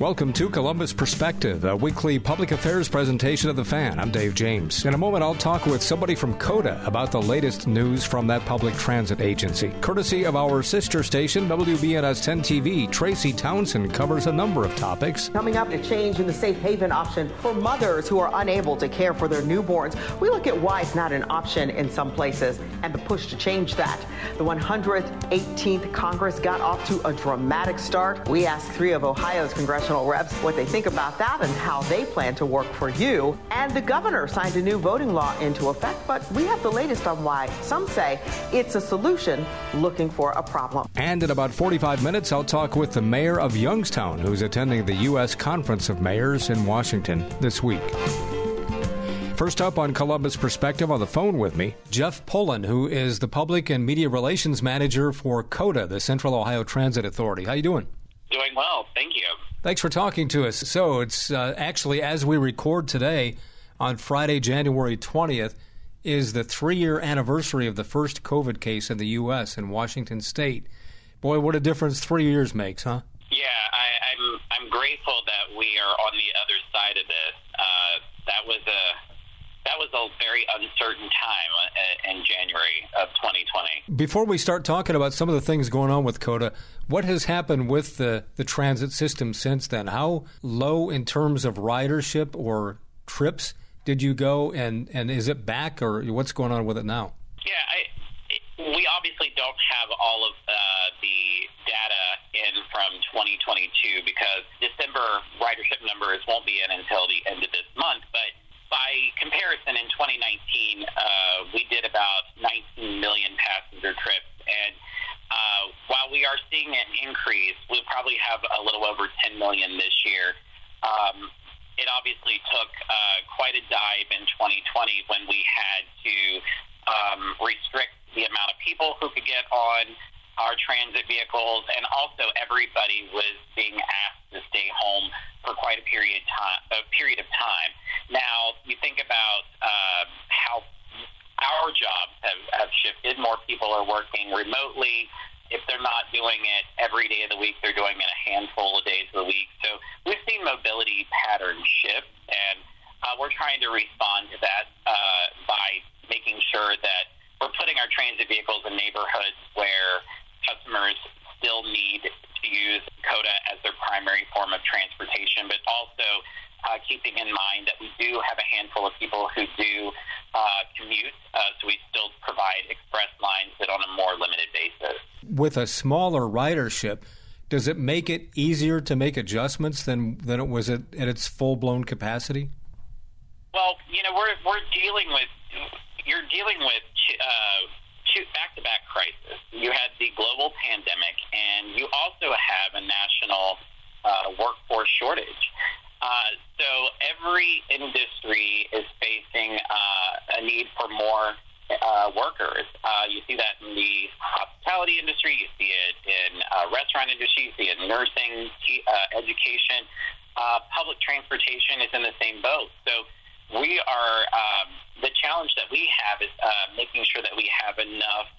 Welcome to Columbus Perspective, a weekly public affairs presentation of the fan. I'm Dave James. In a moment, I'll talk with somebody from COTA about the latest news from that public transit agency. Courtesy of our sister station, WBNS 10 TV, Tracy Townsend covers a number of topics. Coming up, a change in the safe haven option for mothers who are unable to care for their newborns. We look at why it's not an option in some places and the push to change that. The 118th Congress got off to a dramatic start. We asked three of Ohio's congressional reps what they think about that and how they plan to work for you. And the governor signed a new voting law into effect, but we have the latest on why some say it's a solution looking for a problem. And in about 45 minutes, I'll talk with the mayor of Youngstown, who's attending the U.S. Conference of Mayors in Washington this week. First up on Columbus Perspective on the phone with me, Jeff Pullen, who is the Public and Media Relations Manager for COTA, the Central Ohio Transit Authority. How you doing? Doing well, thank you. Thanks for talking to us. So it's uh, actually as we record today on Friday, January 20th, is the three year anniversary of the first COVID case in the U.S. in Washington State. Boy, what a difference three years makes, huh? Yeah, I, am I'm, I'm grateful that we are on the other side of this. Uh, that was a that was a very uncertain time uh, in January of 2020. Before we start talking about some of the things going on with COTA, what has happened with the, the transit system since then? How low in terms of ridership or trips did you go, and, and is it back, or what's going on with it now? Yeah, I, we obviously don't have all of uh, the data in from 2022 because December ridership numbers won't be in until the end of this month, but by comparison, in 2019, uh, we did about 19 million passenger trips. And uh, while we are seeing an increase, we'll probably have a little over 10 million this year. Um, it obviously took uh, quite a dive in 2020 when we had to um, restrict the amount of people who could get on our transit vehicles, and also everybody was being asked to stay home for quite a period time. A period of time. Now you think about uh, how our jobs have, have shifted. More people are working remotely. If they're not doing it every day of the week, they're doing it a handful of days of the week. So we've seen mobility patterns shift, and uh, we're trying to respond to that uh, by making sure that we're putting our transit vehicles in neighborhoods where customers still need to use COTA as their primary form of transportation, but also uh, keeping in mind that we do have a handful of people who do uh, commute, uh, so we still provide express lines, but on a more limited basis. With a smaller ridership, does it make it easier to make adjustments than, than it was at, at its full blown capacity? Well, you know, we're, we're dealing with, you're dealing with uh, two back-to-back crises. You had the global pandemic, and you also have a national uh, workforce shortage. Uh, so every industry is facing uh, a need for more uh, workers. Uh, you see that in the hospitality industry. You see it in uh, restaurant industry. You see it in nursing, uh, education. Uh, public transportation is in the same boat. So we are um, the challenge that we have is uh, making sure that we have enough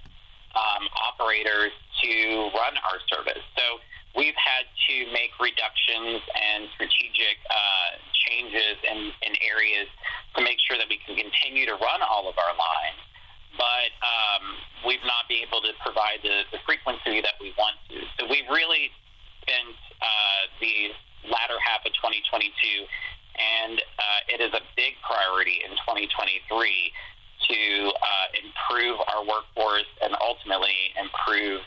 um, operators to run our service. So we've had to make reductions and strategic uh, changes in, in areas to make sure that we can continue to run all of our lines. But um, we've not been able to provide the, the frequency that we want to. So we've really spent uh, the latter half of 2022 and uh, it is a big priority in 2023 to uh, improve our workforce and ultimately improve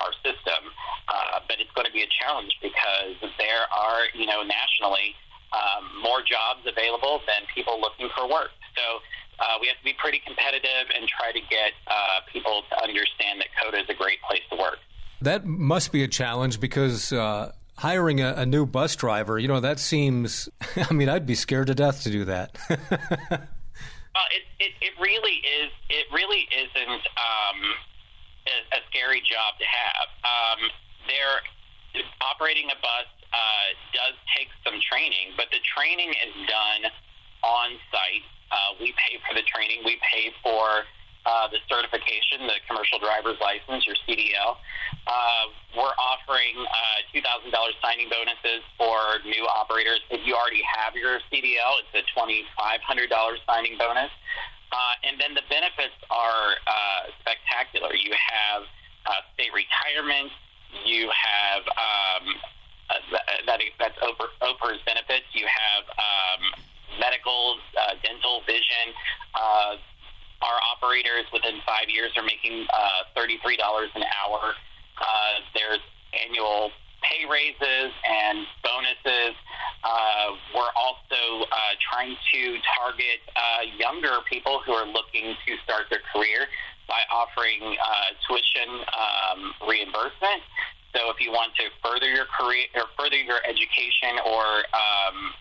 our system. Uh, but it's going to be a challenge because there are, you know, nationally um, more jobs available than people looking for work. So uh, we have to be pretty competitive and try to get uh, people to understand that COTA is a great place to work. That must be a challenge because uh, hiring a, a, new bus driver, you know, that seems, I mean, I'd be scared to death to do that. well, it, it, it really is, it really isn't um, a, a, scary job to have. Um, there, operating a bus uh, does take some training, but the training is done on site. Uh, we pay for the training. We pay for uh, the certification, the commercial driver's license, your CDL. Uh, we're offering uh, $2,000 signing bonuses for new operators. If you already have your CDL, it's a $2,500 signing bonus. Uh, and then the benefits are uh, spectacular. You have uh, state retirement. You have um, uh, that, that's OPERS benefits. You have um, medical, uh, dental, vision. Uh, our operators within five years are making uh, $33 an hour. Uh, there's annual pay raises and bonuses. Uh, we're also uh, trying to target uh, younger people who are looking to start their career by offering uh, tuition um, reimbursement. So if you want to further your career or further your education or um,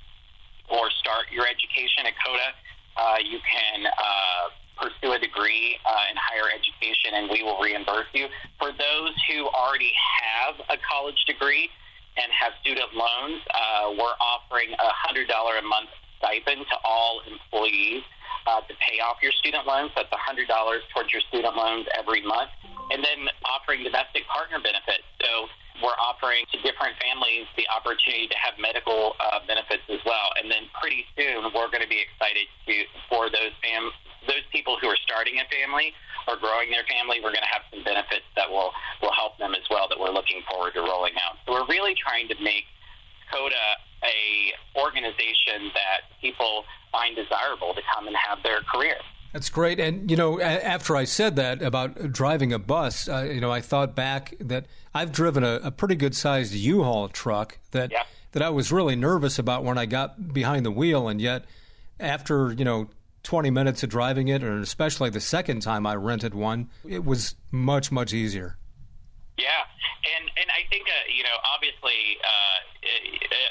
or start your education at COTA, uh, you can uh, pursue a degree uh, in higher education, and we will reimburse you. For those who already have a college degree and have student loans, uh, we're offering a $100 a month stipend to all employees uh, to pay off your student loans. That's $100 towards your student loans every month. And then offering domestic partner benefits. So we're offering to different families the opportunity to have medical uh, benefits as well. And then pretty soon we're going to be excited to for those fam- those people who are starting a family or growing their family, we're going to have some benefits that will will help them as well that we're looking forward to rolling out. So we're really trying to make COTA a organization that people find desirable to come and have their career. That's great. And, you know, after I said that about driving a bus, uh, you know, I thought back that I've driven a, a pretty good sized U Haul truck that, yeah. that I was really nervous about when I got behind the wheel. And yet, after, you know, 20 minutes of driving it, and especially the second time I rented one, it was much, much easier. Yeah. And, and I think, uh, you know, obviously, uh,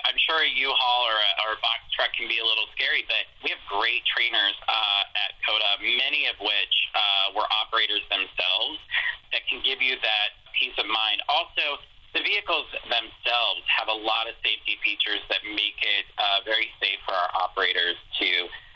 I'm sure a U-Haul or a, or a box truck can be a little scary, but we have great trainers uh, at COTA, many of which uh, were operators themselves that can give you that peace of mind. Also, the vehicles themselves have a lot of safety features that make it uh, very safe for our operators to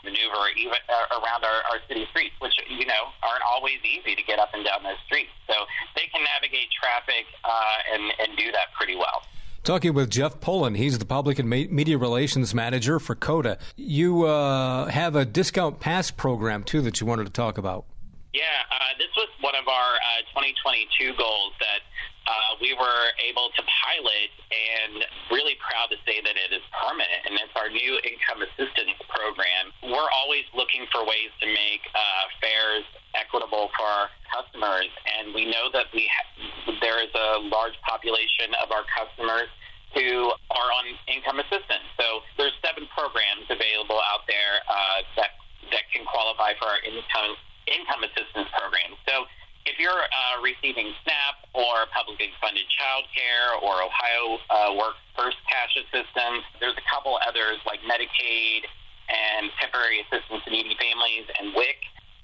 maneuver even uh, around our, our city streets, which you know aren't always easy to get up and down those streets. So they can navigate traffic uh, and and do that pretty well. Talking with Jeff Pullen, he's the public and media relations manager for COTA. You uh, have a discount pass program too that you wanted to talk about. Yeah, uh, this was one of our uh, 2022 goals that uh, we were able to pilot, and really proud to say that it is permanent. And it's our new income assistance program. We're always looking for ways to make uh, fares equitable for our customers, and we know that we ha- there is a large population of our customers who are on income assistance. So there's seven programs available out there uh, that that can qualify for our income income assistance program. So if you're uh, receiving SNAP or publicly funded child care or Ohio uh, Works First Cash Assistance, there's a couple others like Medicaid and Temporary Assistance to Needy Families and WIC.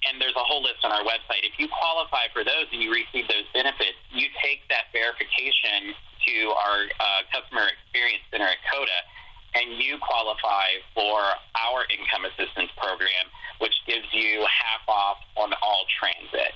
And there's a whole list on our website. If you qualify for those and you receive those benefits, you take that verification to our uh, customer experience center at COTA and you qualify for our income assistance program, which gives you half off on all transit.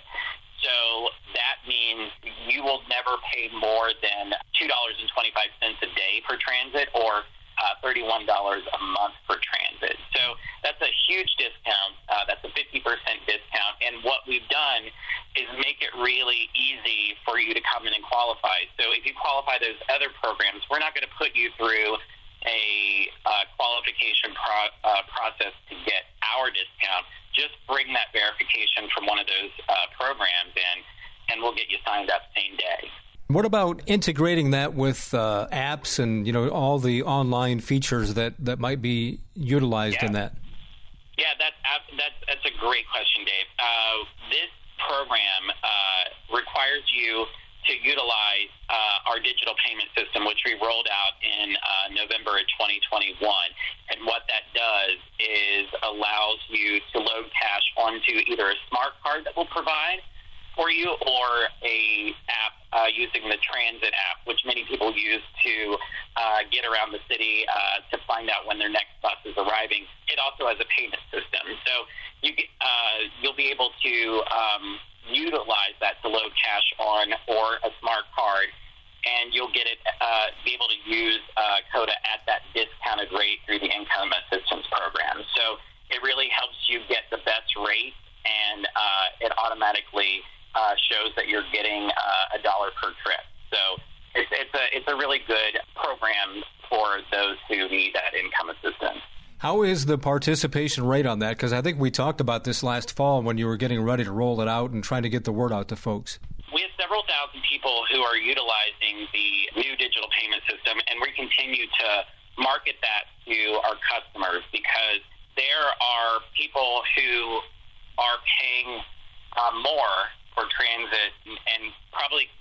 So that means you will never pay more than $2.25 a day for transit or uh, $31 a month for transit. So that's a huge discount. Uh, that's a 50% discount. And what we've done is make it really easy for you to come in and qualify. So if you qualify those other programs, we're not going to put you through a uh, qualification pro- uh, process to get our discount just bring that verification from one of those uh, programs in, and we'll get you signed up same day. What about integrating that with uh, apps and you know all the online features that, that might be utilized yeah. in that? Yeah, that's that's that's a great question, Dave. Uh, this program uh, requires you to utilize uh, our digital payment system, which we rolled out in uh, November of 2021. And what that does is allows you to load cash onto either a smart card that will provide for you or a app uh, using the transit app, which many people use to uh, get around the city uh, to find out when their next bus is arriving. It also has a payment system, so you uh, you'll be able to um, utilize that to load cash on or a smart card, and you'll get it uh, be able to use uh, COTA at that discounted rate through the income assistance program. So it really helps you get the best rate, and uh, it automatically uh, shows that you're getting uh, a dollar per trip. So it's, it's a it's a really good program for those who need that income assistance. How is the participation rate on that? Because I think we talked about this last fall when you were getting ready to roll it out and trying to get the word out to folks. We have several thousand people who are utilizing the new digital payment system, and we continue to market that to our customers because there are people who are paying uh, more for transit and probably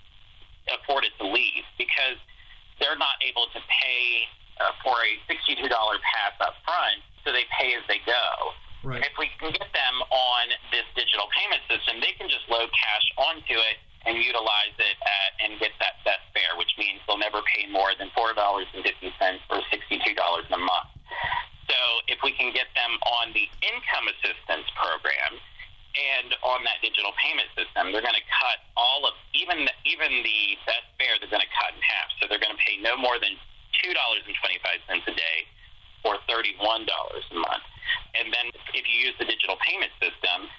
afford it to leave because they're not able to pay uh, for a $62 pass up front, so they pay as they go. Right. If we can get them on this digital payment system, they can just load cash onto it and utilize it at, and get that best fare, which means they'll never pay more than four dollars and fifty cents or sixty-two dollars a month. So if we can get them on the income assistance program and on that digital payment system, they're going to cut all of even even the best fare. They're going to cut in half, so they're going to pay no more than $2.25 a day or $31 a month. And then if you use the digital payment system,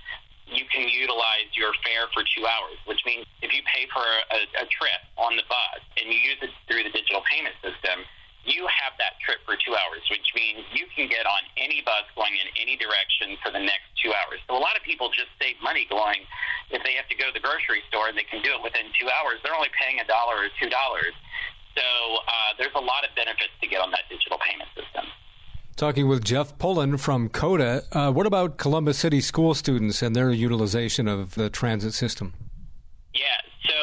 you can utilize your fare for two hours, which means if you pay for a, a trip on the bus and you use it through the digital payment system, you have that trip for two hours, which means you can get on any bus going in any direction for the next two hours. So a lot of people just save money going if they have to go to the grocery store and they can do it within two hours. They're only paying a dollar or two dollars so uh, there's a lot of benefits to get on that digital payment system. Talking with Jeff Pullen from COTA, Uh, what about Columbus City school students and their utilization of the transit system? Yeah, so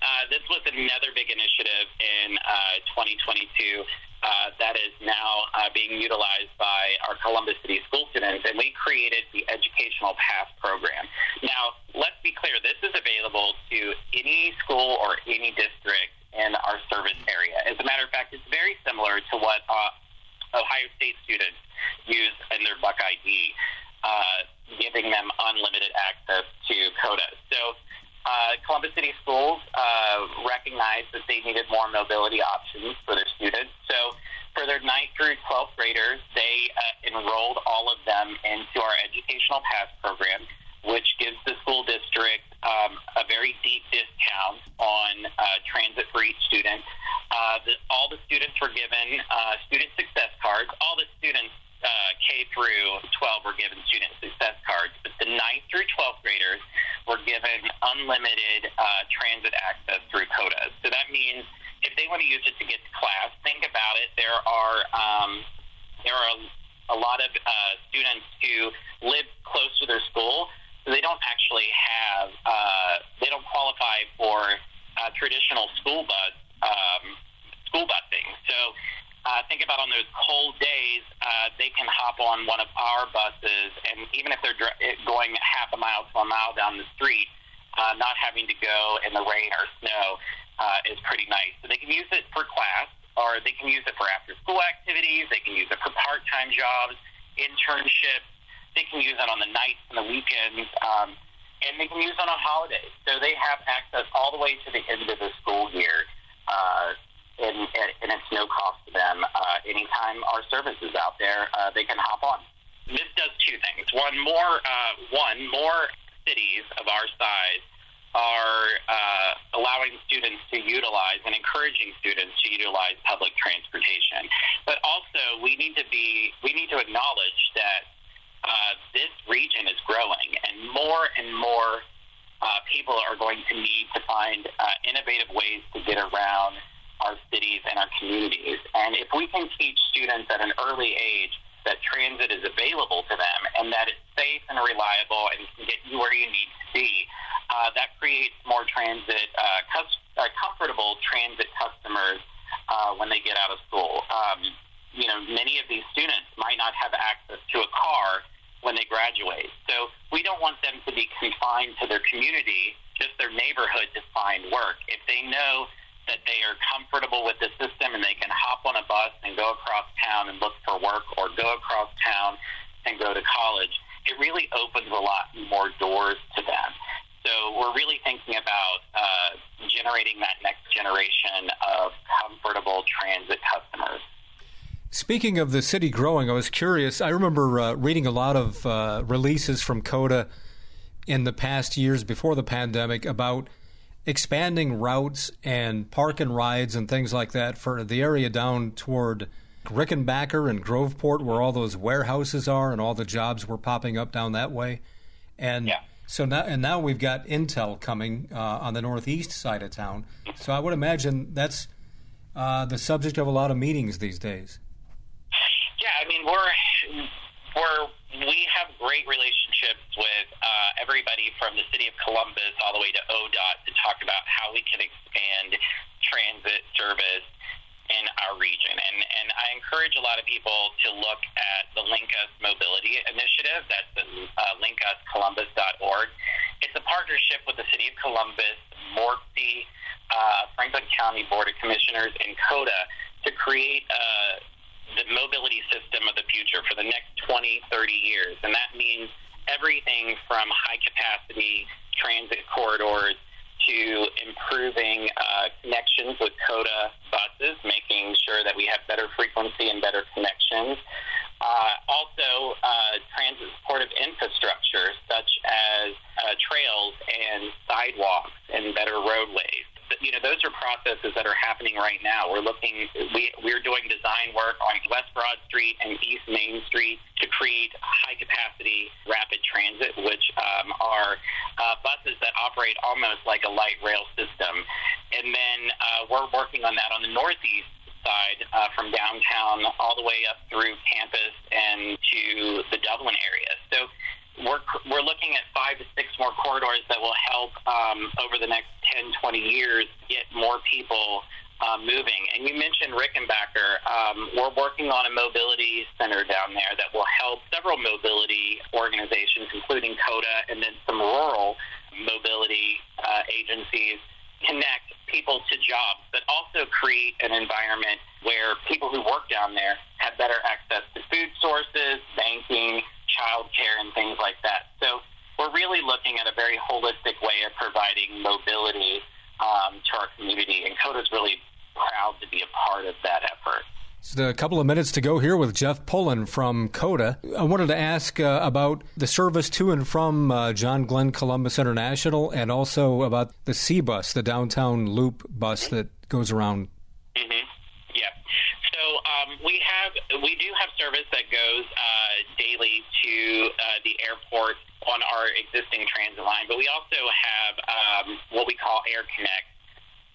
uh, this was another big initiative in uh, 2022 uh, that is now uh, being utilized by our Columbus City school students, and we created the Educational Pass program. Now, let's be clear, this is available to any school or any district in our service area. As a matter of fact, it's very similar to what uh, Ohio State students use in their Buck ID, uh, giving them unlimited access to COTA. So uh, Columbus City Schools uh, recognized that they needed more mobility options for their students. So for their 9th through 12th graders, they uh, enrolled all of them into our Educational Pass program which gives the school district um, a very deep discount on uh, transit for each student. Uh, the, all the students were given uh, student success cards. All the students uh, K through 12 were given student success cards, but the 9th through 12th graders were given unlimited uh, transit access through COTA. So that means if they want to use it to get to class, think about it. There are um, there are a lot of uh, students who live close Speaking of the city growing, I was curious. I remember uh, reading a lot of uh, releases from COTA in the past years before the pandemic about expanding routes and park and rides and things like that for the area down toward Rickenbacker and Groveport, where all those warehouses are and all the jobs were popping up down that way. And yeah. so now, and now we've got Intel coming uh, on the northeast side of town. So I would imagine that's uh, the subject of a lot of meetings these days. Yeah, I mean we're we're we have great relationships with uh, everybody from the city of Columbus all the way to ODOT to talk about how we can expand transit service in our region. And, and I encourage a lot of people to look at the Link Us Mobility Initiative. That's uh, linkuscolumbus.org. It's a partnership with the City of Columbus, MORPC, uh, Franklin County Board of Commissioners, and COTA to create uh, the mobility system of the future for the next 20, 30 years. And that means everything from high capacity transit corridors to improving uh, connections with COTA buses, making sure that we have better frequency and better connections. Uh, also, uh, transit supportive infrastructure such as uh, trails and sidewalks and better roadways you know, those are processes that are happening right now. We're looking, we, we're doing design work on West Broad Street and East Main Street to create high capacity rapid transit, which um, are uh, buses that operate almost like a light rail system. And then uh, we're working on that on the Northeast side uh, from downtown all the way up through campus and to the Dublin area. So we're, we're looking at five to six more corridors that will help um, over the next 10, 20 years get more people uh, moving. And you mentioned Rickenbacker. Um, we're working on a mobility center down there that will help several mobility organizations, including COTA and then some rural mobility uh, agencies, connect people to jobs, but also create an environment where people who work down there have better access to food sources, banking, childcare, and things like that. So we're really looking at a very holistic way of providing mobility um, to our community, and COTA's really proud to be a part of that effort. A couple of minutes to go here with Jeff Pullen from COTA. I wanted to ask uh, about the service to and from uh, John Glenn Columbus International and also about the C bus, the downtown loop bus that goes around Yeah, so we have we do have service that goes uh, daily to uh, the airport on our existing transit line, but we also have um, what we call Air Connect.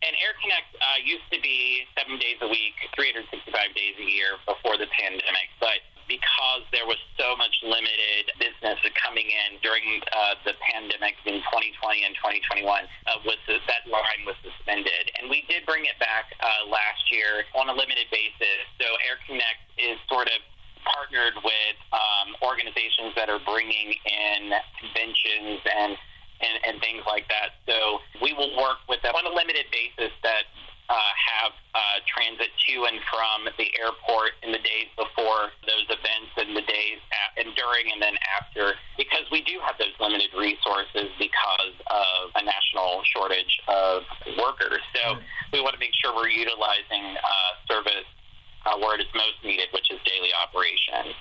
And Air Connect uh, used to be seven days a week, 365 days a year before the pandemic, but because there was so much limited business coming in during uh, the pandemic in 2020 and 2021, uh, was that line was suspended, and we did bring it back uh, last year on a limited basis. So Air Connect is sort of partnered with um, organizations that are bringing in conventions and, and and things like that. So we will work with them on a limited basis that uh, have uh, transit to and from the airport in the days before those events and the days at, and during and then after, because we do have those limited resources because of a national shortage of workers. So we want to make sure we're utilizing uh, service uh, where it is most needed, which is daily operation.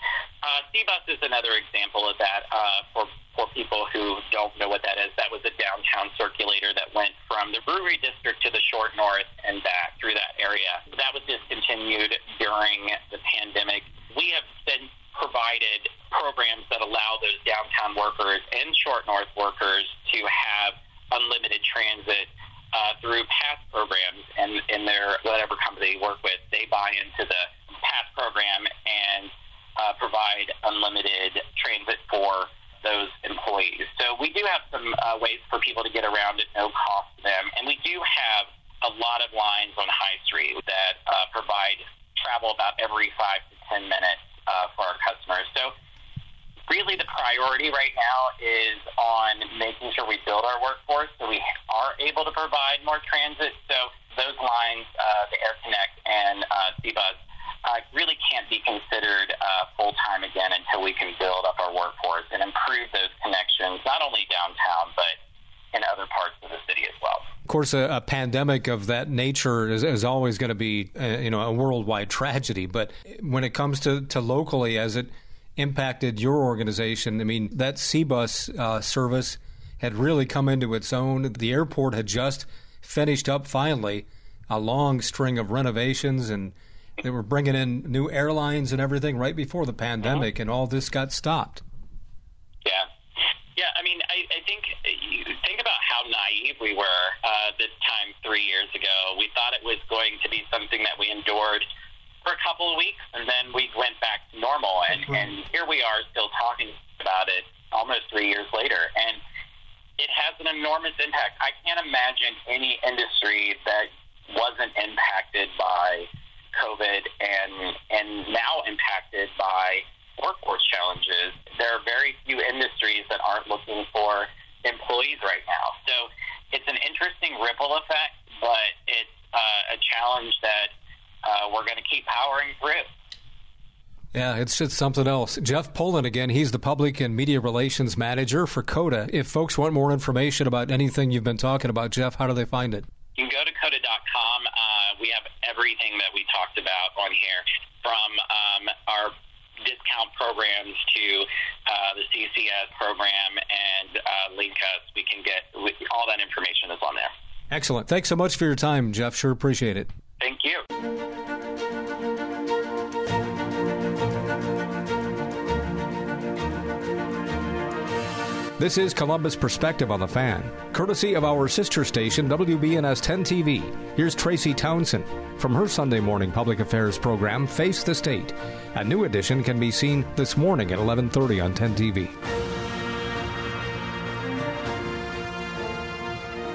Uh, C-Bus is another example of that uh, for, for people who don't know what that is. That was a downtown circulator that went from the Brewery District to the Short North and back through that area. That was discontinued during the pandemic. We have since provided programs that allow those downtown workers and Short North workers to have unlimited transit uh, through pass programs and in their whatever company they work with, they buy into the pass program and uh, provide unlimited transit for those employees. So we do have some uh, ways for people to get around at no cost to them, and we do have a lot of lines on High Street that uh, provide travel about every five to ten minutes uh, for our customers. So really the priority right now is on making sure we build our workforce so we are able to provide more transit. So those lines, uh, the Air Connect and uh, C-Bus, uh, really can't be considered uh, full time again until we can build up our workforce and improve those connections, not only downtown, but in other parts of the city as well. Of course, a, a pandemic of that nature is, is always going to be, uh, you know, a worldwide tragedy. But when it comes to, to locally, as it impacted your organization, I mean, that C-bus uh, service had really come into its own. The airport had just finished up finally a long string of renovations and they were bringing in new airlines and everything right before the pandemic, uh-huh. and all this got stopped. Yeah, yeah. I mean, I, I think think about how naive we were uh, this time three years ago. We thought it was going to be something that we endured for a couple of weeks, and then we went back to normal. And, mm-hmm. and here we are, still talking about it almost three years later, and it has an enormous impact. I can't imagine any industry that wasn't impacted by COVID and and now impacted by workforce challenges. There are very few industries that aren't looking for employees right now. So it's an interesting ripple effect, but it's uh, a challenge that we're going to keep powering through. Yeah, it's just something else. Jeff Pullen again, he's the Public and Media Relations Manager for COTA. If folks want more information about anything you've been talking about, Jeff, how do they find it? You can go to COTA.com. Uh, we have everything that we talked about on here, from um, our discount programs to uh, the CCS program and uh, Link Us. We can get all that information is on there. Excellent. Thanks so much for your time, Jeff. Sure appreciate it. Thank you. This is Columbus Perspective on the Fan, courtesy of our sister station WBNS 10 TV. Here's Tracy Townsend from her Sunday morning public affairs program Face the State. A new edition can be seen this morning at 11:30 on 10 TV.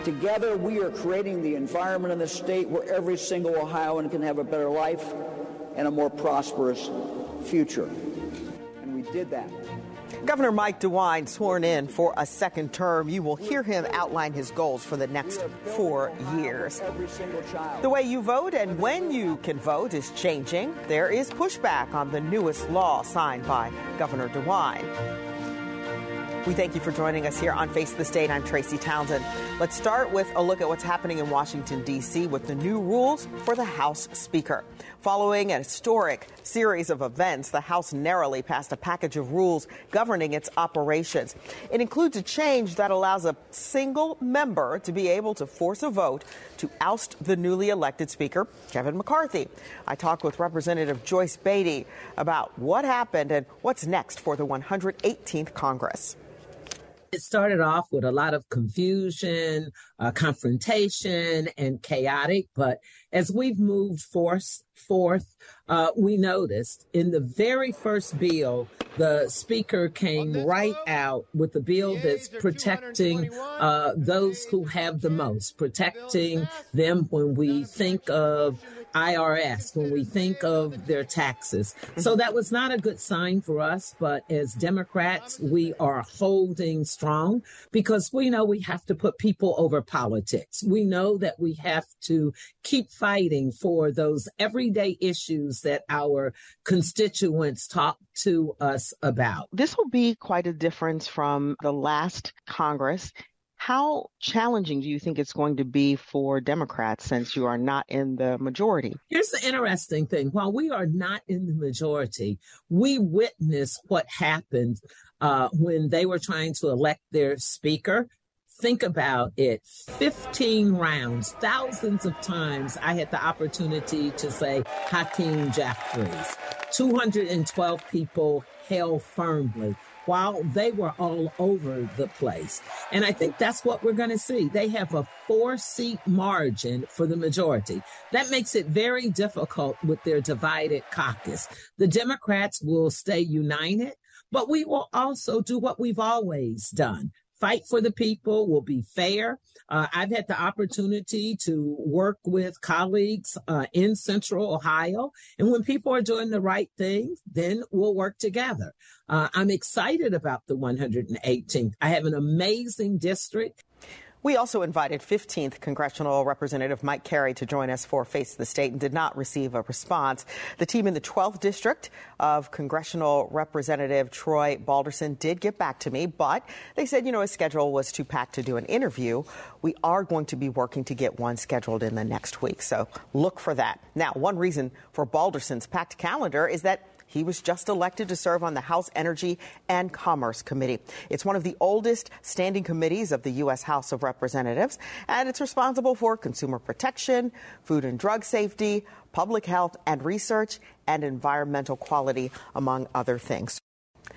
Together, we are creating the environment in the state where every single Ohioan can have a better life and a more prosperous future. And we did that. Governor Mike DeWine sworn in for a second term. You will hear him outline his goals for the next four years. The way you vote and when you can vote is changing. There is pushback on the newest law signed by Governor DeWine. We thank you for joining us here on Face the State. I'm Tracy Townsend. Let's start with a look at what's happening in Washington, D.C. with the new rules for the House Speaker. Following a historic series of events, the House narrowly passed a package of rules governing its operations. It includes a change that allows a single member to be able to force a vote to oust the newly elected Speaker, Kevin McCarthy. I talked with Representative Joyce Beatty about what happened and what's next for the 118th Congress. It started off with a lot of confusion, uh, confrontation, and chaotic. But as we've moved forth, forth uh, we noticed in the very first bill, the speaker came right out with a bill that's protecting uh, those who have the most, protecting them when we think of IRS when we think of their taxes. So that was not a good sign for us. But as Democrats, we are holding strong because we know we have to put people over politics. We know that we have to keep fighting for those everyday issues that our constituents talk to us about. This will be quite a difference from the last Congress how challenging do you think it's going to be for Democrats since you are not in the majority? Here's the interesting thing. While we are not in the majority, we witnessed what happened uh, when they were trying to elect their speaker. Think about it 15 rounds, thousands of times I had the opportunity to say Hakeem Jeffries. 212 people held firmly while they were all over the place. And I think that's what we're going to see. They have a four seat margin for the majority. That makes it very difficult with their divided caucus. The Democrats will stay united, but we will also do what we've always done fight for the people, will be fair. Uh, I've had the opportunity to work with colleagues uh, in Central Ohio. And when people are doing the right thing, then we'll work together. Uh, I'm excited about the 118th. I have an amazing district. We also invited 15th Congressional Representative Mike Carey to join us for Face the State and did not receive a response. The team in the 12th District of Congressional Representative Troy Balderson did get back to me, but they said, you know, his schedule was too packed to do an interview. We are going to be working to get one scheduled in the next week, so look for that. Now, one reason for Balderson's packed calendar is that he was just elected to serve on the House Energy and Commerce Committee. It's one of the oldest standing committees of the U.S. House of Representatives, and it's responsible for consumer protection, food and drug safety, public health and research, and environmental quality, among other things.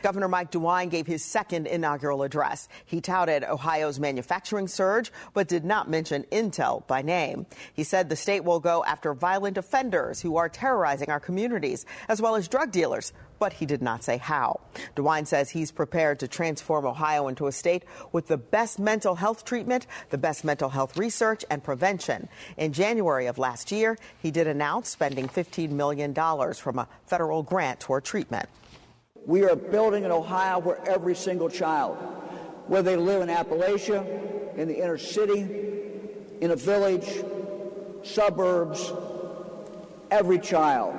Governor Mike DeWine gave his second inaugural address. He touted Ohio's manufacturing surge, but did not mention Intel by name. He said the state will go after violent offenders who are terrorizing our communities, as well as drug dealers, but he did not say how. DeWine says he's prepared to transform Ohio into a state with the best mental health treatment, the best mental health research and prevention. In January of last year, he did announce spending $15 million from a federal grant toward treatment. We are building an Ohio where every single child, whether they live in Appalachia, in the inner city, in a village, suburbs, every child,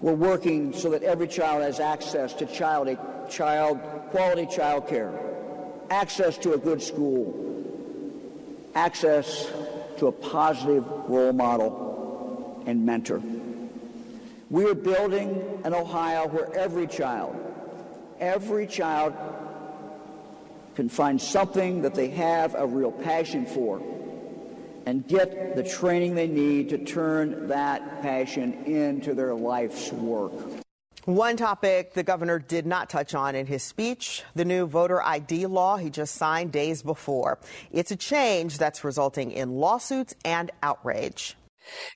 we're working so that every child has access to child, child quality child care, access to a good school, access to a positive role model and mentor. We are building an Ohio where every child, every child can find something that they have a real passion for and get the training they need to turn that passion into their life's work. One topic the governor did not touch on in his speech the new voter ID law he just signed days before. It's a change that's resulting in lawsuits and outrage.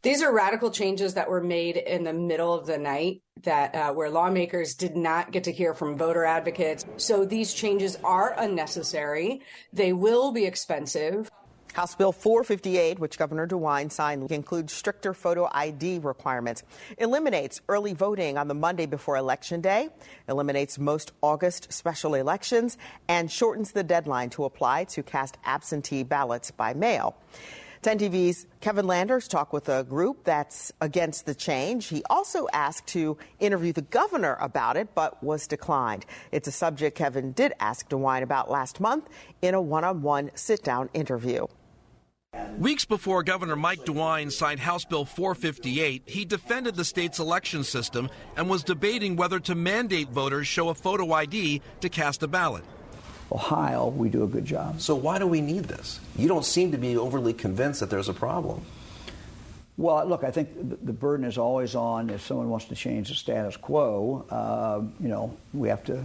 These are radical changes that were made in the middle of the night that uh, where lawmakers did not get to hear from voter advocates. So these changes are unnecessary. They will be expensive. House Bill 458, which Governor DeWine signed, includes stricter photo ID requirements, eliminates early voting on the Monday before Election Day, eliminates most August special elections, and shortens the deadline to apply to cast absentee ballots by mail. 10 TV's Kevin Landers talked with a group that's against the change. He also asked to interview the governor about it, but was declined. It's a subject Kevin did ask DeWine about last month in a one on one sit down interview. Weeks before Governor Mike DeWine signed House Bill 458, he defended the state's election system and was debating whether to mandate voters show a photo ID to cast a ballot. Ohio, we do a good job. So why do we need this? You don't seem to be overly convinced that there's a problem. Well, look, I think the burden is always on if someone wants to change the status quo. Uh, you know, we have to.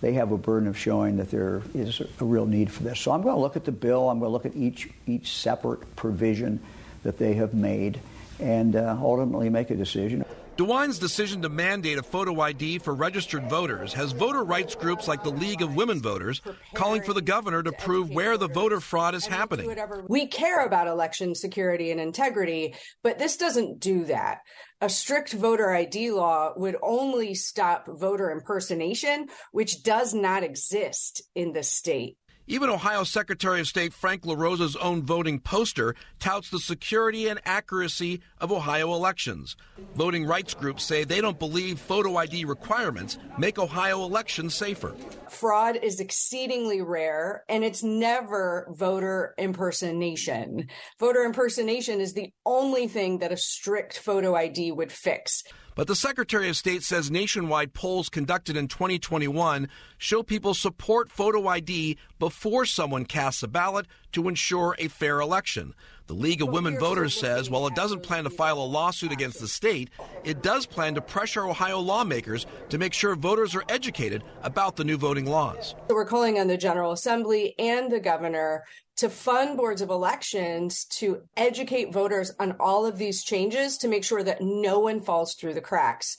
They have a burden of showing that there is a real need for this. So I'm going to look at the bill. I'm going to look at each each separate provision that they have made, and uh, ultimately make a decision. DeWine's decision to mandate a photo ID for registered voters has voter rights groups like the League of Women Voters calling for the governor to prove where the voter fraud is happening. We care about election security and integrity, but this doesn't do that. A strict voter ID law would only stop voter impersonation, which does not exist in the state. Even Ohio Secretary of State Frank LaRose's own voting poster touts the security and accuracy of Ohio elections. Voting rights groups say they don't believe photo ID requirements make Ohio elections safer. Fraud is exceedingly rare and it's never voter impersonation. Voter impersonation is the only thing that a strict photo ID would fix. But the Secretary of State says nationwide polls conducted in 2021 show people support photo ID before someone casts a ballot to ensure a fair election. The League of Women Voters says while it doesn't plan to file a lawsuit against the state, it does plan to pressure Ohio lawmakers to make sure voters are educated about the new voting laws. So we're calling on the General Assembly and the governor to fund boards of elections to educate voters on all of these changes to make sure that no one falls through the cracks.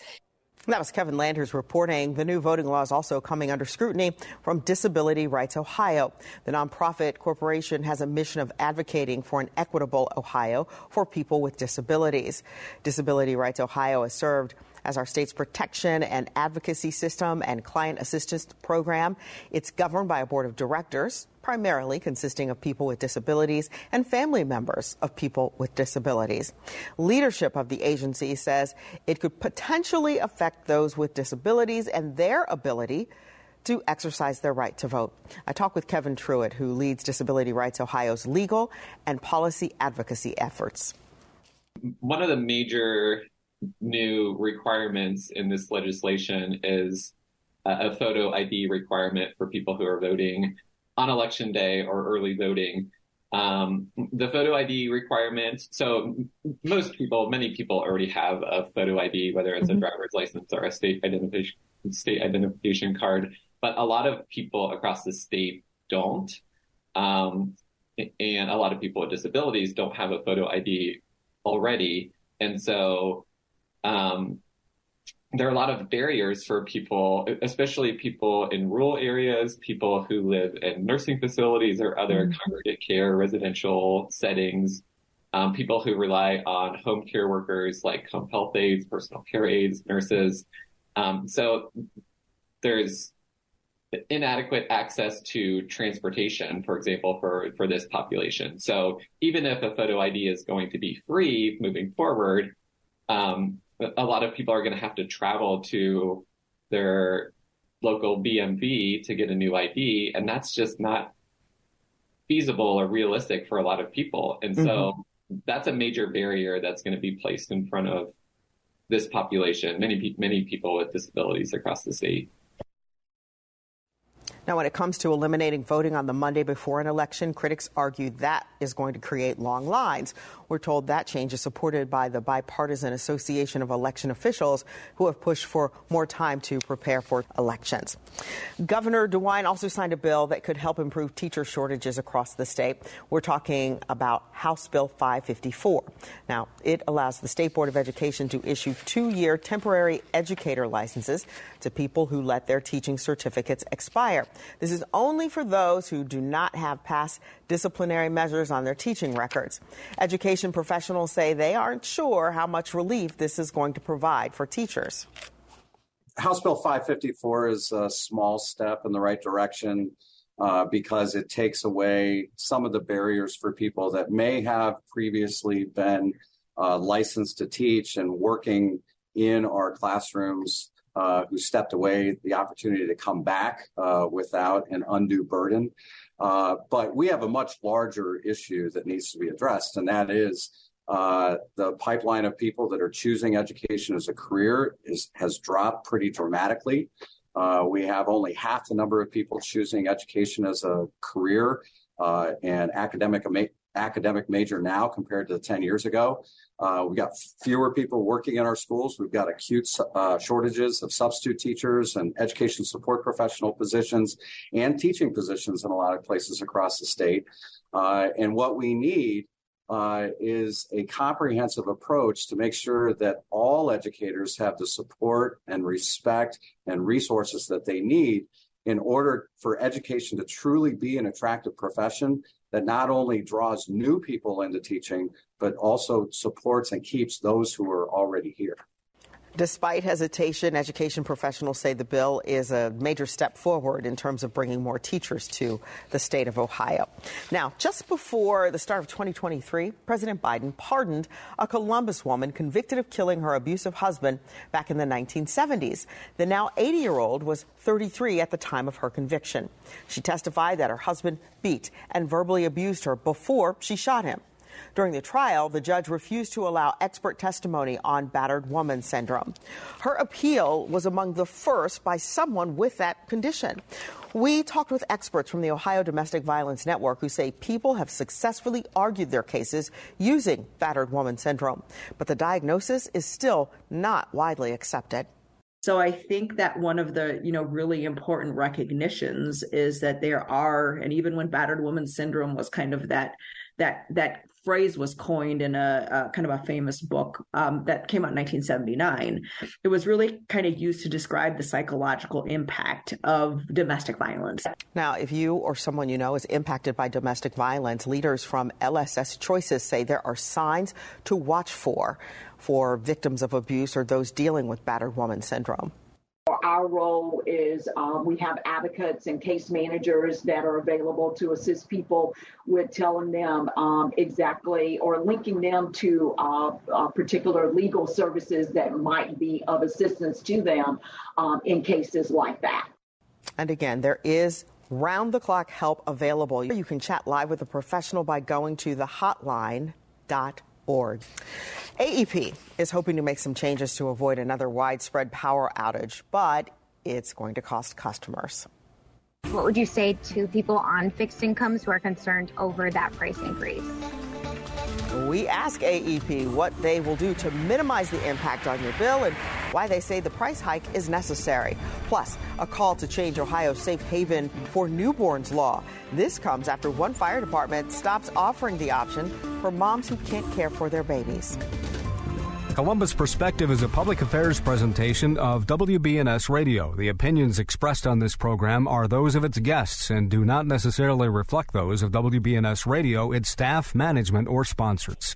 That was Kevin Landers reporting. The new voting law is also coming under scrutiny from Disability Rights Ohio. The nonprofit corporation has a mission of advocating for an equitable Ohio for people with disabilities. Disability Rights Ohio has served as our state's protection and advocacy system and client assistance program. It's governed by a board of directors, primarily consisting of people with disabilities and family members of people with disabilities. Leadership of the agency says it could potentially affect those with disabilities and their ability to exercise their right to vote. I talk with Kevin Truitt, who leads Disability Rights Ohio's legal and policy advocacy efforts. One of the major new requirements in this legislation is a photo ID requirement for people who are voting on election day or early voting. Um, the photo ID requirement. So most people, many people already have a photo ID, whether it's mm-hmm. a driver's license or a state identification state identification card but a lot of people across the state don't. Um, and a lot of people with disabilities don't have a photo ID already. And so, um, there are a lot of barriers for people, especially people in rural areas, people who live in nursing facilities or other mm-hmm. congregate care residential settings, um, people who rely on home care workers like home health aides, personal care aides, nurses. Um, so there's inadequate access to transportation, for example, for, for this population. So even if a photo ID is going to be free moving forward, um, a lot of people are going to have to travel to their local BMV to get a new ID, and that's just not feasible or realistic for a lot of people. And so mm-hmm. that's a major barrier that's going to be placed in front of this population, many many people with disabilities across the state. Now, when it comes to eliminating voting on the Monday before an election, critics argue that is going to create long lines. We're told that change is supported by the Bipartisan Association of Election Officials, who have pushed for more time to prepare for elections. Governor DeWine also signed a bill that could help improve teacher shortages across the state. We're talking about House Bill 554. Now, it allows the State Board of Education to issue two year temporary educator licenses to people who let their teaching certificates expire. This is only for those who do not have past disciplinary measures on their teaching records. Education professionals say they aren't sure how much relief this is going to provide for teachers. House Bill 554 is a small step in the right direction uh, because it takes away some of the barriers for people that may have previously been uh, licensed to teach and working in our classrooms uh, who stepped away the opportunity to come back uh, without an undue burden. Uh, but we have a much larger issue that needs to be addressed, and that is uh, the pipeline of people that are choosing education as a career is, has dropped pretty dramatically. Uh, we have only half the number of people choosing education as a career uh, and academic academic major now compared to 10 years ago. Uh, we've got fewer people working in our schools. We've got acute uh, shortages of substitute teachers and education support professional positions and teaching positions in a lot of places across the state. Uh, and what we need uh, is a comprehensive approach to make sure that all educators have the support and respect and resources that they need in order for education to truly be an attractive profession that not only draws new people into teaching, but also supports and keeps those who are already here. Despite hesitation, education professionals say the bill is a major step forward in terms of bringing more teachers to the state of Ohio. Now, just before the start of 2023, President Biden pardoned a Columbus woman convicted of killing her abusive husband back in the 1970s. The now 80 year old was 33 at the time of her conviction. She testified that her husband beat and verbally abused her before she shot him. During the trial, the judge refused to allow expert testimony on battered woman syndrome. Her appeal was among the first by someone with that condition. We talked with experts from the Ohio Domestic Violence Network who say people have successfully argued their cases using battered woman syndrome, but the diagnosis is still not widely accepted. So I think that one of the, you know, really important recognitions is that there are, and even when battered woman syndrome was kind of that that that phrase was coined in a, a kind of a famous book um, that came out in 1979. It was really kind of used to describe the psychological impact of domestic violence. Now, if you or someone you know is impacted by domestic violence, leaders from LSS Choices say there are signs to watch for. for victims of abuse or those dealing with battered woman syndrome. Our role is um, we have advocates and case managers that are available to assist people with telling them um, exactly or linking them to uh, uh, particular legal services that might be of assistance to them um, in cases like that. And again, there is round the clock help available. You can chat live with a professional by going to the hotline.org. AEP is hoping to make some changes to avoid another widespread power outage, but it's going to cost customers. What would you say to people on fixed incomes who are concerned over that price increase? We ask AEP what they will do to minimize the impact on your bill and why they say the price hike is necessary. Plus, a call to change Ohio's safe haven for newborns law. This comes after one fire department stops offering the option for moms who can't care for their babies. Columbus Perspective is a public affairs presentation of WBNS Radio. The opinions expressed on this program are those of its guests and do not necessarily reflect those of WBNS Radio, its staff, management, or sponsors.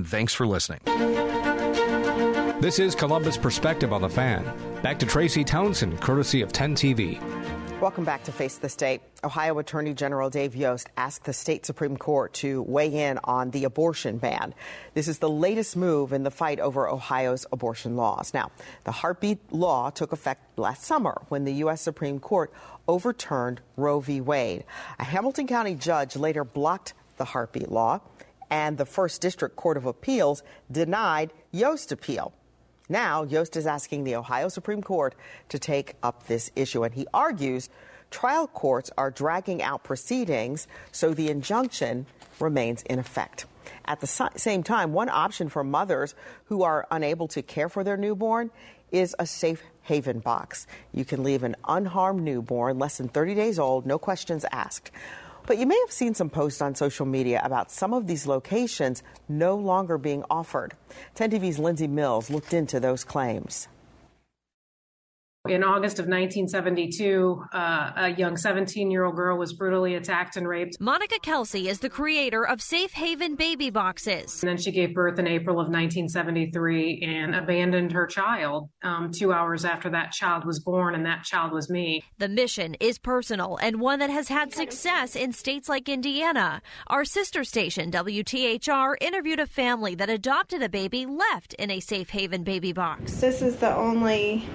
and thanks for listening. This is Columbus Perspective on the Fan. Back to Tracy Townsend, courtesy of 10 TV. Welcome back to Face the State. Ohio Attorney General Dave Yost asked the state Supreme Court to weigh in on the abortion ban. This is the latest move in the fight over Ohio's abortion laws. Now, the heartbeat law took effect last summer when the U.S. Supreme Court overturned Roe v. Wade. A Hamilton County judge later blocked the heartbeat law and the First District Court of Appeals denied Yost's appeal. Now, Yost is asking the Ohio Supreme Court to take up this issue, and he argues trial courts are dragging out proceedings, so the injunction remains in effect. At the same time, one option for mothers who are unable to care for their newborn is a safe haven box. You can leave an unharmed newborn, less than 30 days old, no questions asked. But you may have seen some posts on social media about some of these locations no longer being offered. 10 TV's Lindsay Mills looked into those claims. In August of 1972, uh, a young 17 year old girl was brutally attacked and raped. Monica Kelsey is the creator of Safe Haven Baby Boxes. And then she gave birth in April of 1973 and abandoned her child um, two hours after that child was born, and that child was me. The mission is personal and one that has had success in states like Indiana. Our sister station, WTHR, interviewed a family that adopted a baby left in a Safe Haven baby box. This is the only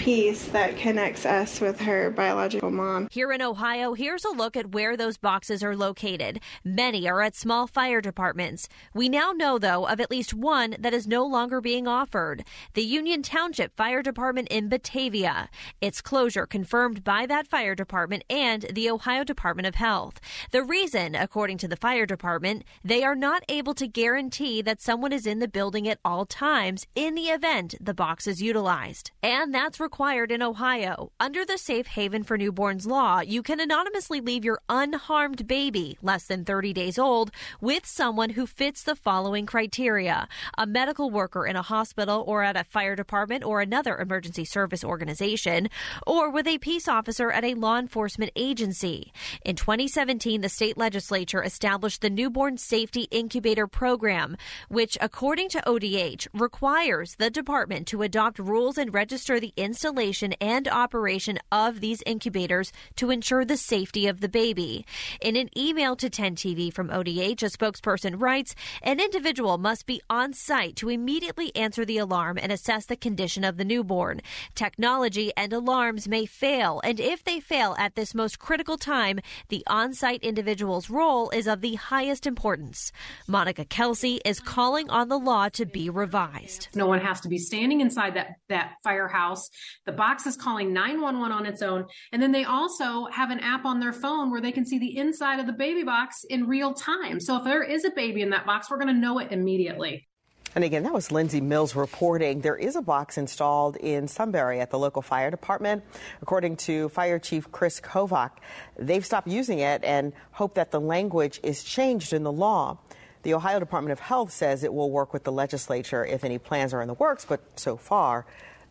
piece that connects us with her biological mom. Here in Ohio, here's a look at where those boxes are located. Many are at small fire departments. We now know, though, of at least one that is no longer being offered the Union Township Fire Department in Batavia. Its closure confirmed by that fire department and the Ohio Department of Health. The reason, according to the fire department, they are not able to guarantee that someone is in the building at all times in the event the box is utilized. And that's required in Ohio. Under the Safe Haven for Newborns law, you can anonymously leave your unharmed baby, less than 30 days old, with someone who fits the following criteria a medical worker in a hospital or at a fire department or another emergency service organization, or with a peace officer at a law enforcement agency. In 2017, the state legislature established the Newborn Safety Incubator Program, which, according to ODH, requires the department to adopt rules and register the installation and operation of these incubators to ensure the safety of the baby. In an email to 10TV from ODH, a spokesperson writes An individual must be on site to immediately answer the alarm and assess the condition of the newborn. Technology and alarms may fail, and if they fail at this most critical time, the on site individual's role is of the highest importance. Monica Kelsey is calling on the law to be revised. No one has to be standing inside that, that firehouse the box is calling 911 on its own. And then they also have an app on their phone where they can see the inside of the baby box in real time. So if there is a baby in that box, we're going to know it immediately. And again, that was Lindsay Mills reporting. There is a box installed in Sunbury at the local fire department. According to Fire Chief Chris Kovac, they've stopped using it and hope that the language is changed in the law. The Ohio Department of Health says it will work with the legislature if any plans are in the works, but so far,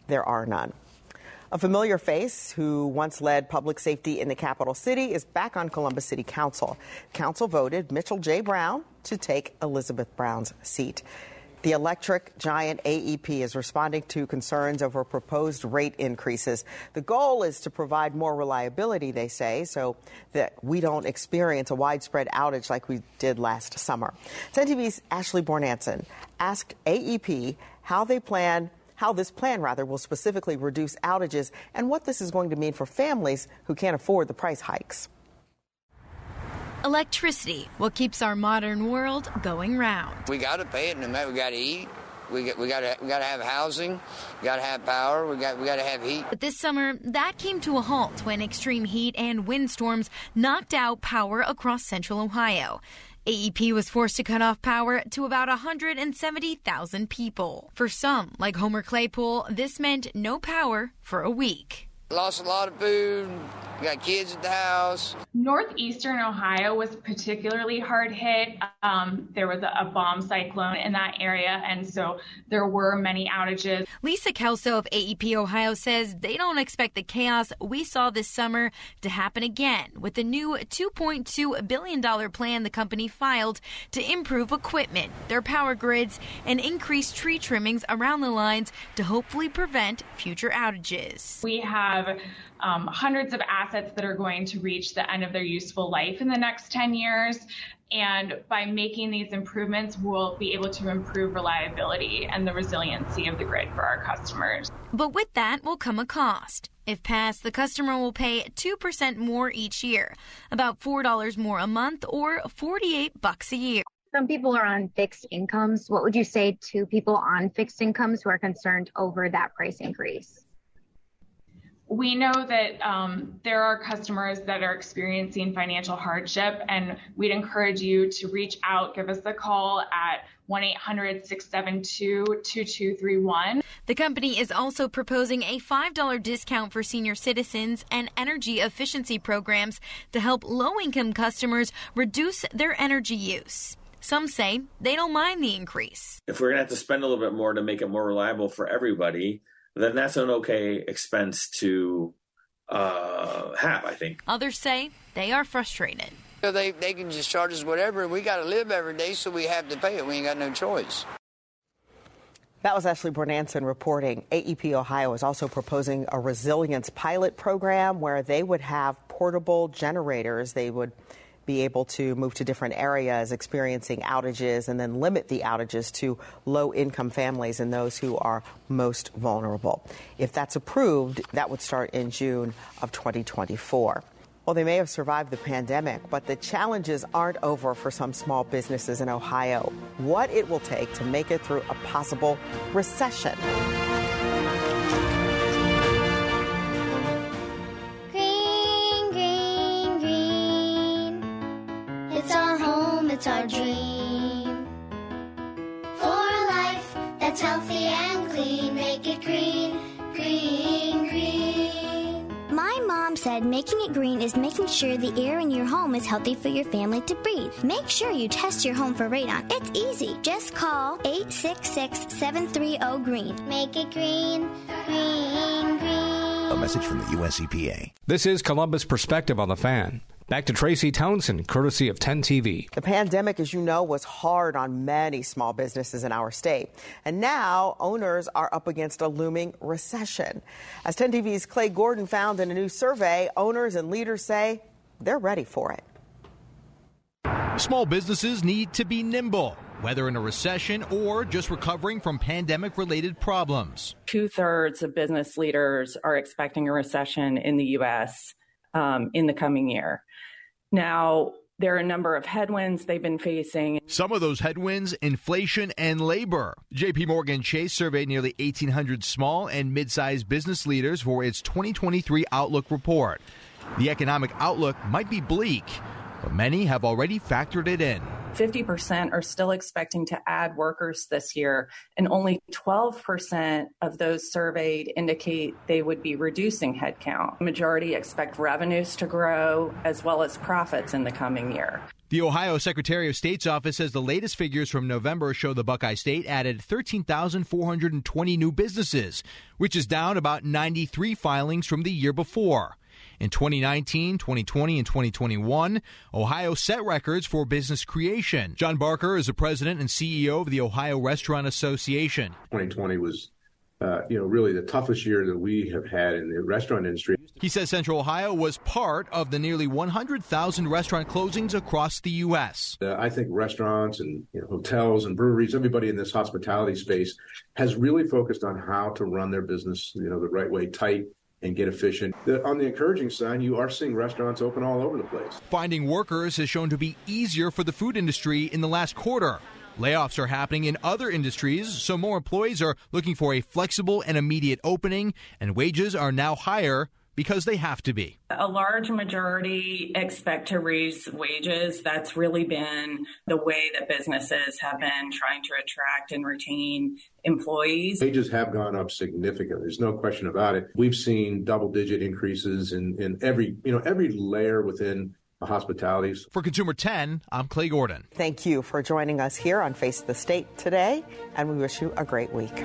there are none. A familiar face who once led public safety in the capital city is back on Columbus City Council. Council voted Mitchell J. Brown to take Elizabeth Brown's seat. The electric giant AEP is responding to concerns over proposed rate increases. The goal is to provide more reliability, they say, so that we don't experience a widespread outage like we did last summer. 10 TV's Ashley Bornancin asked AEP how they plan how this plan rather will specifically reduce outages and what this is going to mean for families who can't afford the price hikes. Electricity, what keeps our modern world going round. We got to pay it, no matter we got to eat. We got, we got to we got to have housing, we got to have power, we got we got to have heat. But this summer, that came to a halt when extreme heat and windstorms knocked out power across central Ohio. AEP was forced to cut off power to about 170,000 people. For some, like Homer Claypool, this meant no power for a week. Lost a lot of food. We got kids at the house. Northeastern Ohio was particularly hard hit. Um, there was a, a, bomb cyclone in that area, and so there were many outages. Lisa Kelso of AEP Ohio says they don't expect the chaos we saw this summer to happen again with the new $2.2 billion plan the company filed to improve equipment, their power grids, and increase tree trimmings around the lines to hopefully prevent future outages. We have um, hundreds of assets that are going to reach the end of their useful life in the next 10 years. And by making these improvements, we'll be able to improve reliability and the resiliency of the grid for our customers. But with that will come a cost. If passed, the customer will pay 2% more each year, about $4 more a month or 48 bucks a year. Some people are on fixed incomes. What would you say to people on fixed incomes who are concerned over that price increase? We know that um, there are customers that are experiencing financial hardship, and we'd encourage you to reach out, give us a call at 1 800 672 2231. The company is also proposing a $5 discount for senior citizens and energy efficiency programs to help low income customers reduce their energy use. Some say they don't mind the increase. If we're going to have to spend a little bit more to make it more reliable for everybody, then that's an okay expense to uh, have, I think. Others say they are frustrated. They, they can just charge us whatever. We got to live every day, so we have to pay it. We ain't got no choice. That was Ashley Bornancin reporting. AEP Ohio is also proposing a resilience pilot program where they would have portable generators. They would be able to move to different areas experiencing outages and then limit the outages to low income families and those who are most vulnerable. If that's approved, that would start in June of 2024. Well, they may have survived the pandemic, but the challenges aren't over for some small businesses in Ohio. What it will take to make it through a possible recession. It's our dream. For a life that's healthy and clean, make it green, green, green. My mom said making it green is making sure the air in your home is healthy for your family to breathe. Make sure you test your home for radon. It's easy. Just call 866 730 GREEN. Make it green, green, green. A message from the US EPA. This is Columbus Perspective on the Fan. Back to Tracy Townsend, courtesy of 10 TV. The pandemic, as you know, was hard on many small businesses in our state. And now owners are up against a looming recession. As 10 TV's Clay Gordon found in a new survey, owners and leaders say they're ready for it. Small businesses need to be nimble whether in a recession or just recovering from pandemic related problems. Two thirds of business leaders are expecting a recession in the U.S. Um, in the coming year. Now, there are a number of headwinds they've been facing. Some of those headwinds, inflation and labor. JP Morgan Chase surveyed nearly 1,800 small and mid sized business leaders for its 2023 Outlook report. The economic outlook might be bleak, but many have already factored it in. 50% are still expecting to add workers this year, and only 12% of those surveyed indicate they would be reducing headcount. majority expect revenues to grow as well as profits in the coming year. The Ohio Secretary of State's office says the latest figures from November show the Buckeye State added 13,420 new businesses, which is down about 93 filings from the year before. In 2019, 2020, and 2021, Ohio set records for business creation. John Barker is the president and CEO of the Ohio Restaurant Association. 2020 was uh, you know, really the toughest year that we have had in the restaurant industry. He says Central Ohio was part of the nearly 100,000 restaurant closings across the U.S. Uh, I think restaurants and you know, hotels and breweries, everybody in this hospitality space has really focused on how to run their business, you know, the right way, tight, and get efficient. The, on the encouraging side, you are seeing restaurants open all over the place. Finding workers has shown to be easier for the food industry in the last quarter. Layoffs are happening in other industries, so more employees are looking for a flexible and immediate opening, and wages are now higher because they have to be. A large majority expect to raise wages. That's really been the way that businesses have been trying to attract and retain employees. Wages have gone up significantly. There's no question about it. We've seen double digit increases in, in every, you know, every layer within the hospitalities. For Consumer 10, I'm Clay Gordon. Thank you for joining us here on Face the State today, and we wish you a great week.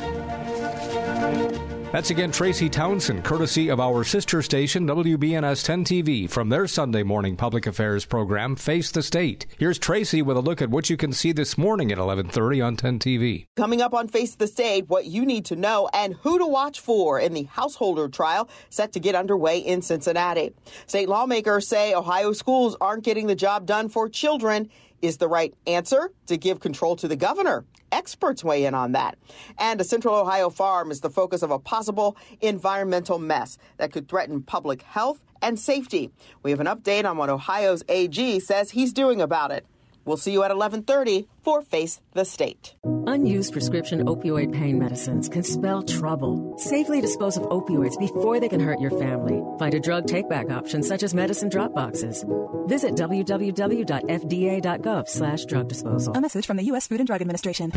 That's again Tracy Townsend, courtesy of our sister station, WBNS 10 TV, from their Sunday morning public affairs program, Face the State. Here's Tracy with a look at what you can see this morning at 1130 on 10 TV. Coming up on Face the State, what you need to know and who to watch for in the householder trial set to get underway in Cincinnati. State lawmakers say Ohio schools aren't getting the job done for children is the right answer to give control to the governor. Experts weigh in on that. And a Central Ohio farm is the focus of a possible environmental mess that could threaten public health and safety. We have an update on what Ohio's AG says he's doing about it. We'll see you at 11:30 for Face the State. Unused prescription opioid pain medicines can spell trouble. Safely dispose of opioids before they can hurt your family. Find a drug take-back option such as medicine drop boxes. Visit www.fda.gov/drug disposal. A message from the U.S. Food and Drug Administration.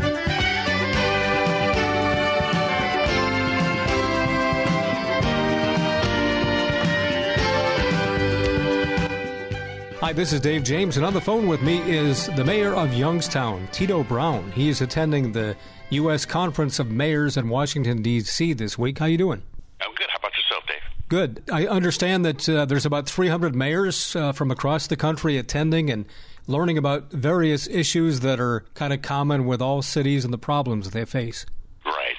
Hi, this is Dave James, and on the phone with me is the mayor of Youngstown, Tito Brown. He is attending the U.S. Conference of Mayors in Washington, D.C. this week. How you doing? I'm good. How about yourself, Dave? Good. I understand that uh, there's about 300 mayors uh, from across the country attending and learning about various issues that are kind of common with all cities and the problems they face. Right.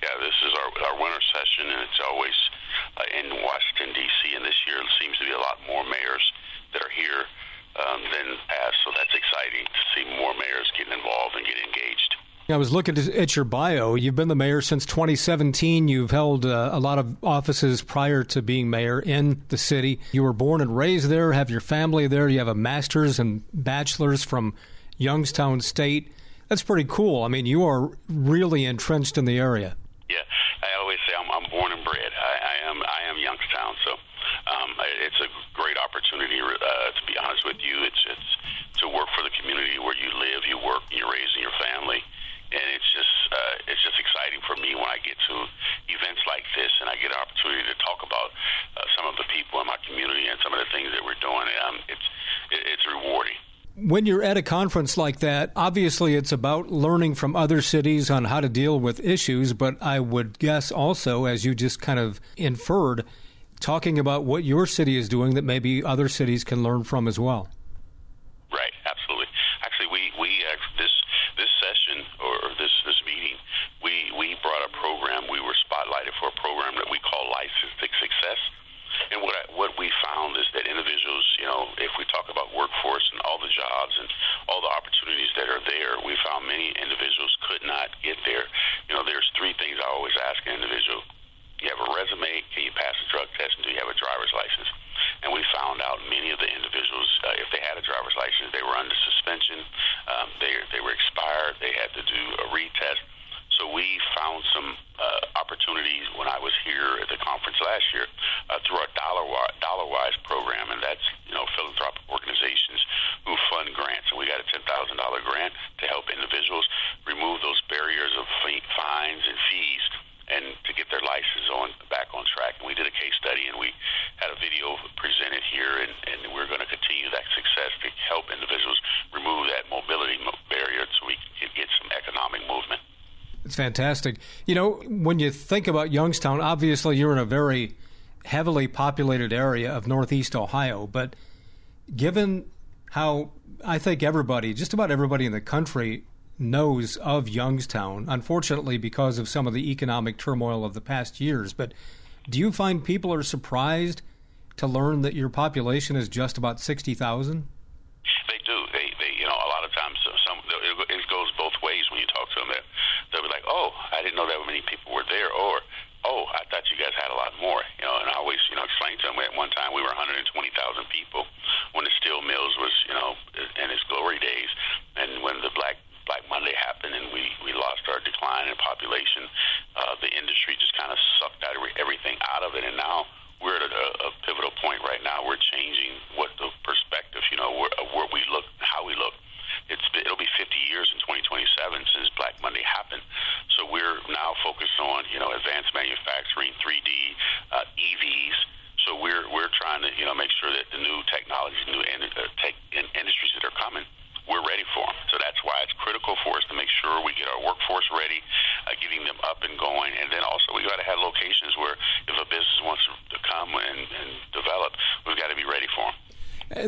Yeah, this is our, our winter session, and it's always uh, in Washington, D.C., and this year it seems to be a lot more mayors that are here um, than past. So that's exciting to see more mayors getting involved and getting engaged. I was looking at your bio. You've been the mayor since 2017. You've held uh, a lot of offices prior to being mayor in the city. You were born and raised there, have your family there. You have a master's and bachelor's from Youngstown State. That's pretty cool. I mean, you are really entrenched in the area. Yeah, I always say I'm, I'm born and bred. I, I am I am Youngstown, so um, it's a great opportunity. Uh, to be honest with you, it's it's to work for the community where you live, you work, you're raising your family, and it's just uh, it's just exciting for me when I get to events like this and I get an opportunity to talk about uh, some of the people in my community and some of the things that we're doing. Um, it's it's rewarding when you're at a conference like that, obviously it's about learning from other cities on how to deal with issues, but I would guess also, as you just kind of inferred, talking about what your city is doing that maybe other cities can learn from as well. Right, absolutely. Actually, we we uh, this this session or this this meeting, It's fantastic. You know, when you think about Youngstown, obviously you're in a very heavily populated area of Northeast Ohio, but given how I think everybody, just about everybody in the country, knows of Youngstown, unfortunately, because of some of the economic turmoil of the past years. But do you find people are surprised to learn that your population is just about 60,000? now we're at a, a pivotal point right now. We're changing what the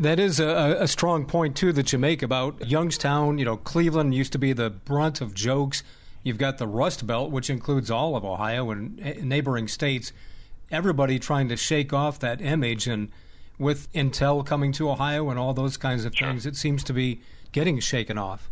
that is a, a strong point too that you make about Youngstown. You know, Cleveland used to be the brunt of jokes. You've got the Rust Belt, which includes all of Ohio and neighboring states. Everybody trying to shake off that image, and with Intel coming to Ohio and all those kinds of sure. things, it seems to be getting shaken off.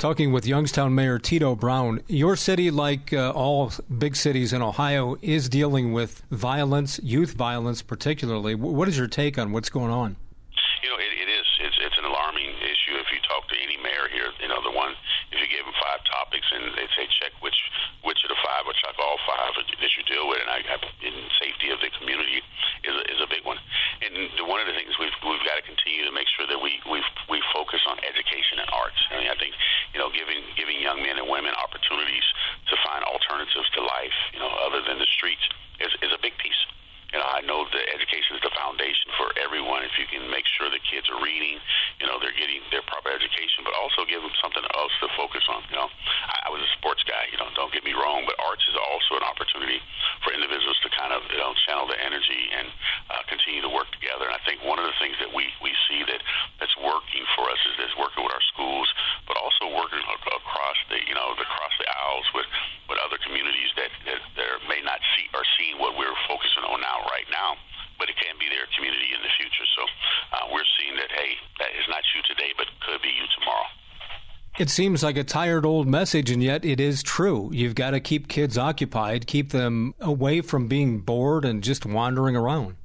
talking with Youngstown Mayor Tito Brown. Your city, like uh, all big cities in Ohio, is dealing with violence, youth violence particularly. W- what is your take on what's going on? You know, it, it is. It's, it's an alarming issue if you talk to any mayor here. You know, the one, if you give them five topics and they say check which which of the five, which of all five that you deal with, and I, I, in safety of the community It seems like a tired old message, and yet it is true. You've got to keep kids occupied, keep them away from being bored and just wandering around.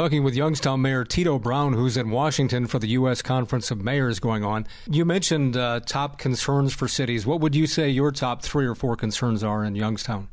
talking with Youngstown Mayor Tito Brown, who's in Washington for the U.S. Conference of Mayors going on. You mentioned uh, top concerns for cities. What would you say your top three or four concerns are in Youngstown?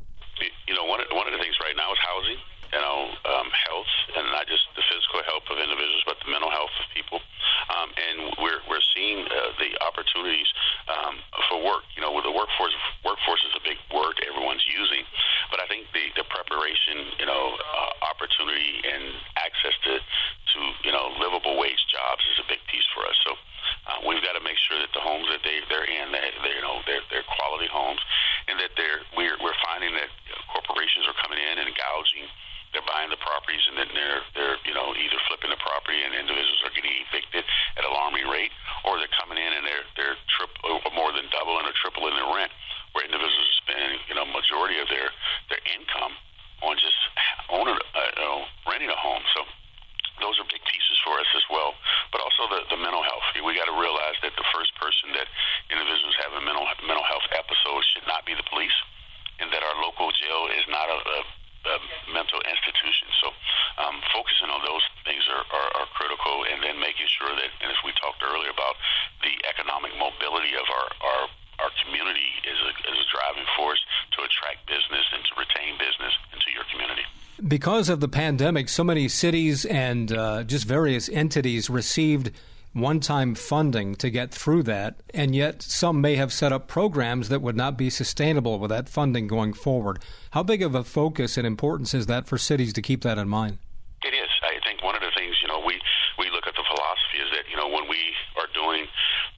because of the pandemic, so many cities and uh, just various entities received one time funding to get through that, and yet some may have set up programs that would not be sustainable with that funding going forward. How big of a focus and importance is that for cities to keep that in mind? It is. I think one of the things, you know, we, we look at the philosophy is that, you know, when we are doing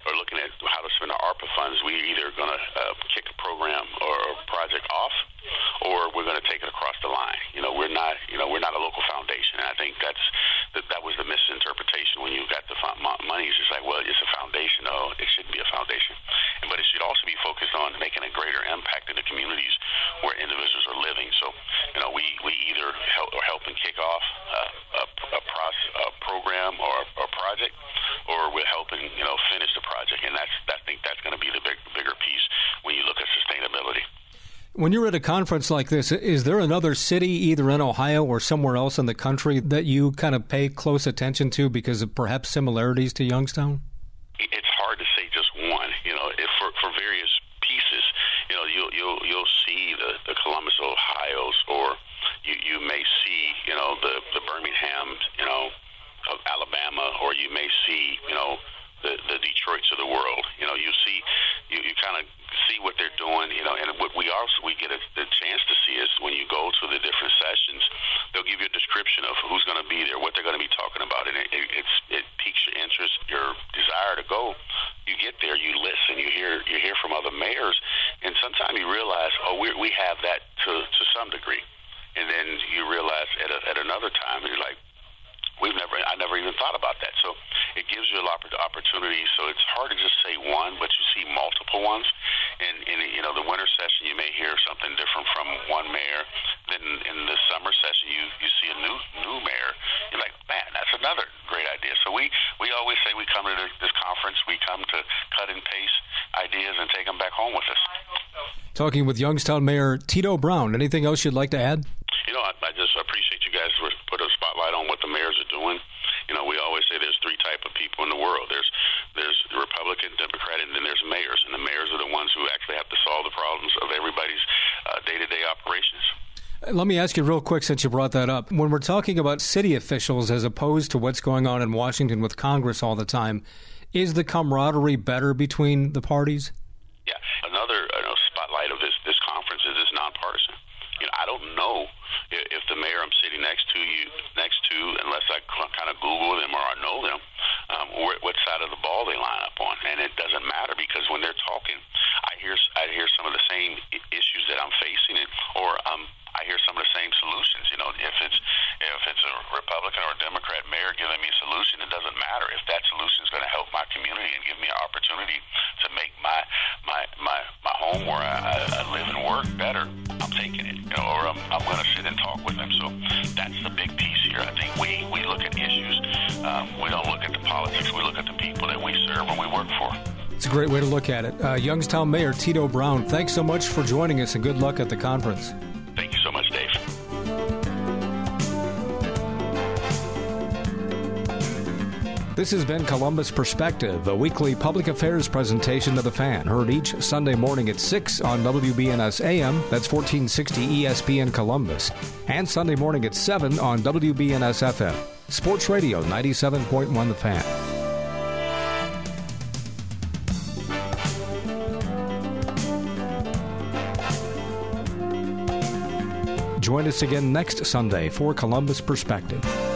or looking at how to spend our ARPA funds, we're either going to uh, kick a program or a project off or we're going to take it we're not a local foundation. And I think that's that, that was the misinterpretation when you got the money. It's just like, well, it's a foundation. No, it shouldn't be a foundation. But it should also be focused on making When you're at a conference like this, is there another city, either in Ohio or somewhere else in the country, that you kind of pay close attention to because of perhaps similarities to Youngstown? talking with Youngstown Mayor Tito Brown. Anything else you'd like to add? You know, I, I just appreciate you guys for putting a spotlight on what the mayors are doing. You know, we always say there's three type of people in the world. There's there's Republican, Democrat, and then there's mayors, and the mayors are the ones who actually have to solve the problems of everybody's uh, day-to-day operations. Let me ask you real quick since you brought that up. When we're talking about city officials as opposed to what's going on in Washington with Congress all the time, is the camaraderie better between the parties? Youngstown Mayor Tito Brown, thanks so much for joining us and good luck at the conference. Thank you so much, Dave. This has been Columbus Perspective, a weekly public affairs presentation of the fan, heard each Sunday morning at 6 on WBNS AM, that's 1460 ESPN Columbus, and Sunday morning at 7 on WBNS FM. Sports Radio 97.1 The Fan. Join us again next Sunday for Columbus Perspective.